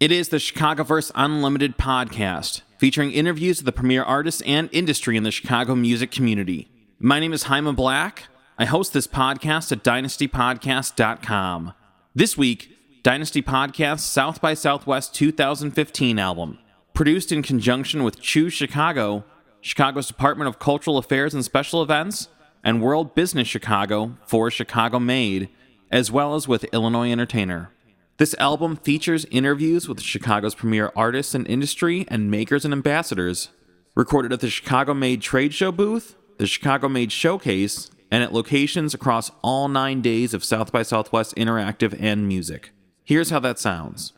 It is the Chicagoverse Unlimited podcast, featuring interviews with the premier artists and industry in the Chicago music community. My name is Jaime Black. I host this podcast at dynastypodcast.com. This week, Dynasty Podcast's South by Southwest 2015 album, produced in conjunction with Choose Chicago, Chicago's Department of Cultural Affairs and Special Events, and World Business Chicago for Chicago Made, as well as with Illinois Entertainer. This album features interviews with Chicago's premier artists and industry and makers and ambassadors, recorded at the Chicago Made Trade Show booth, the Chicago Made Showcase, and at locations across all nine days of South by Southwest Interactive and Music. Here's how that sounds.